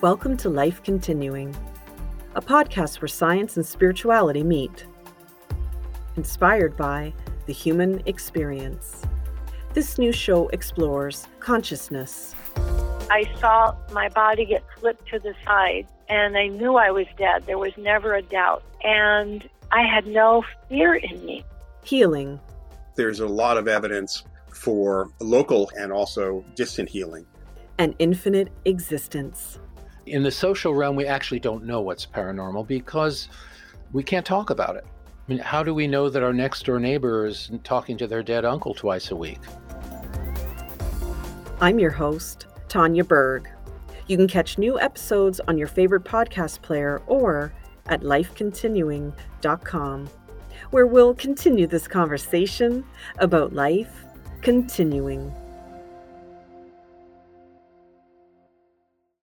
Welcome to Life Continuing, a podcast where science and spirituality meet. Inspired by the human experience. This new show explores consciousness. I saw my body get flipped to the side, and I knew I was dead. There was never a doubt. And I had no fear in me. Healing. There's a lot of evidence for local and also distant healing. An infinite existence. In the social realm, we actually don't know what's paranormal because we can't talk about it. I mean, how do we know that our next door neighbor is talking to their dead uncle twice a week? I'm your host, Tanya Berg. You can catch new episodes on your favorite podcast player or at lifecontinuing.com, where we'll continue this conversation about life continuing.